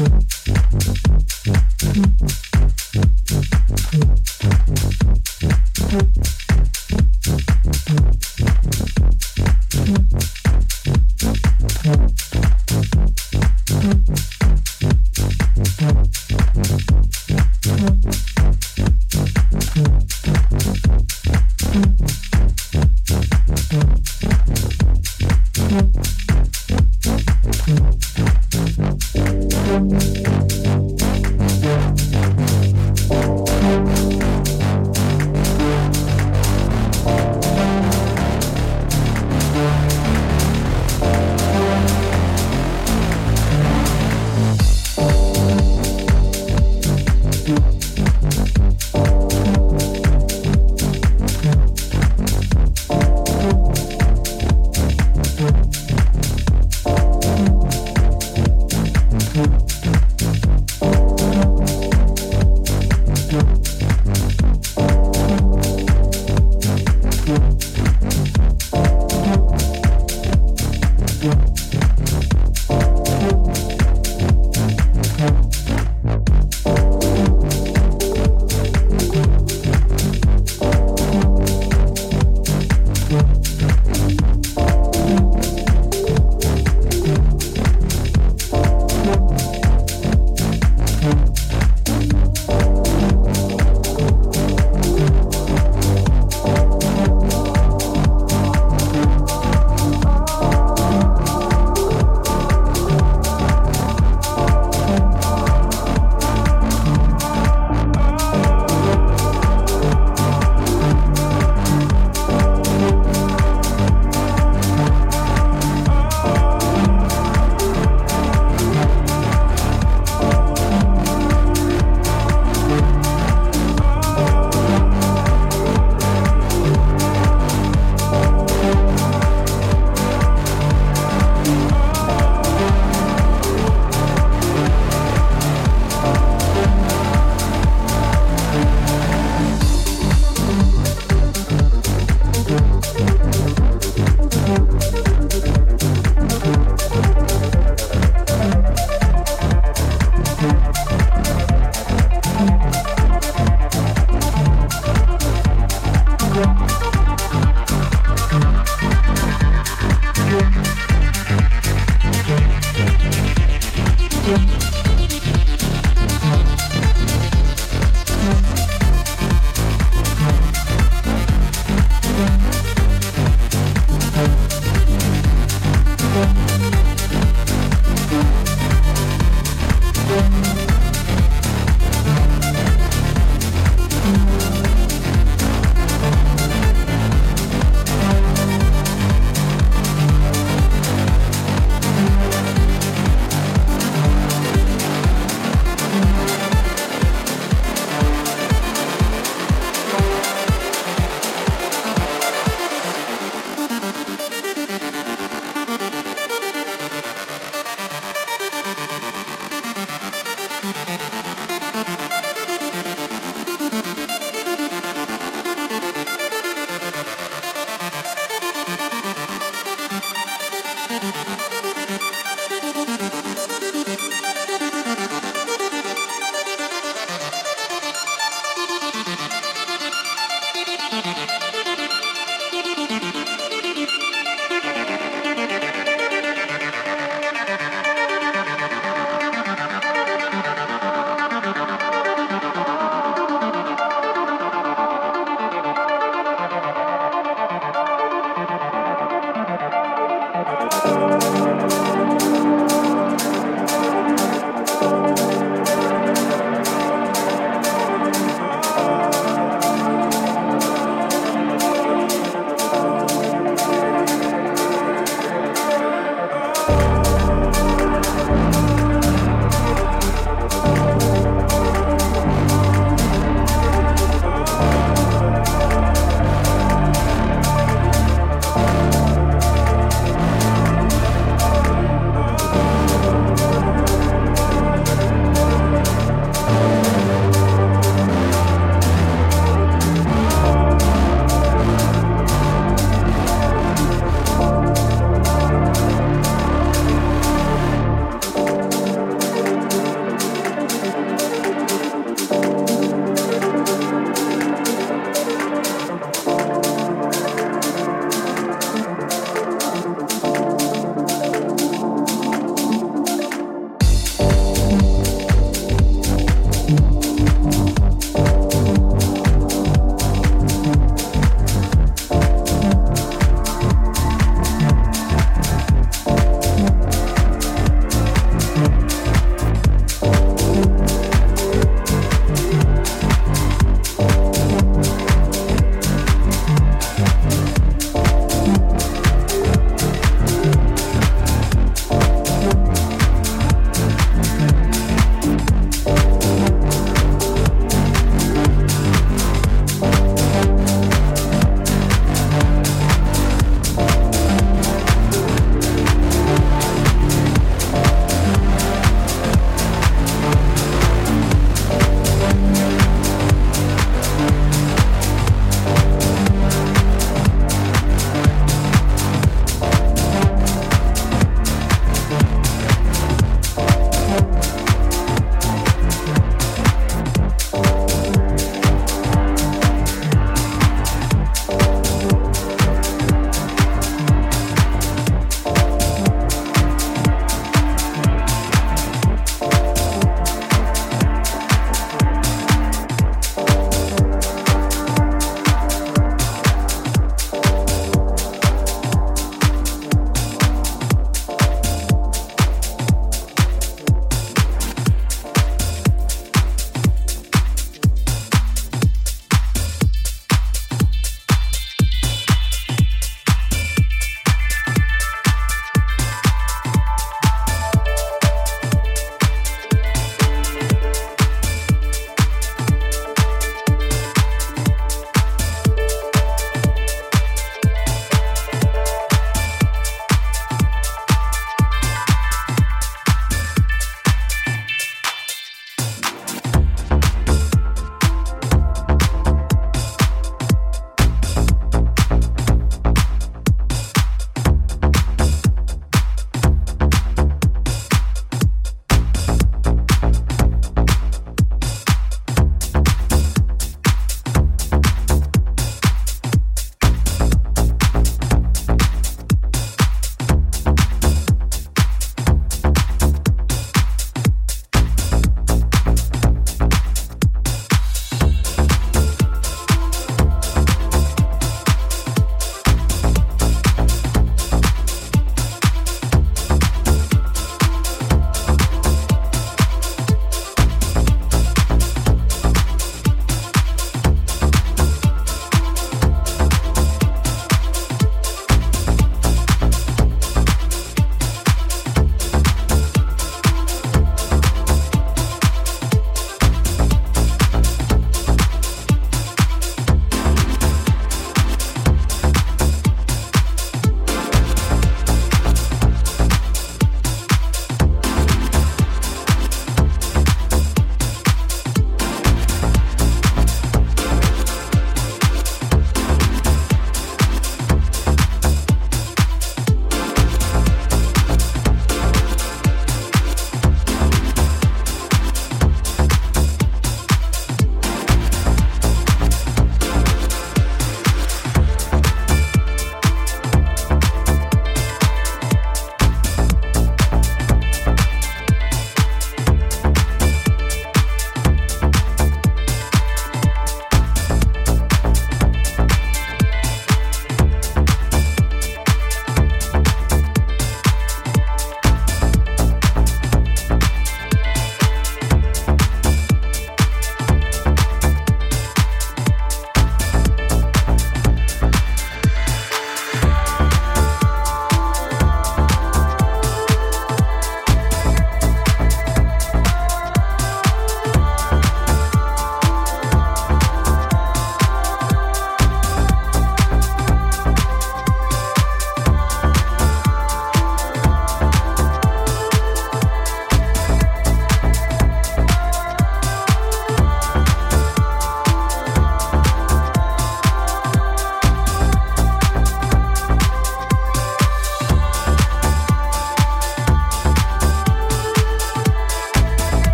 Mm-hmm.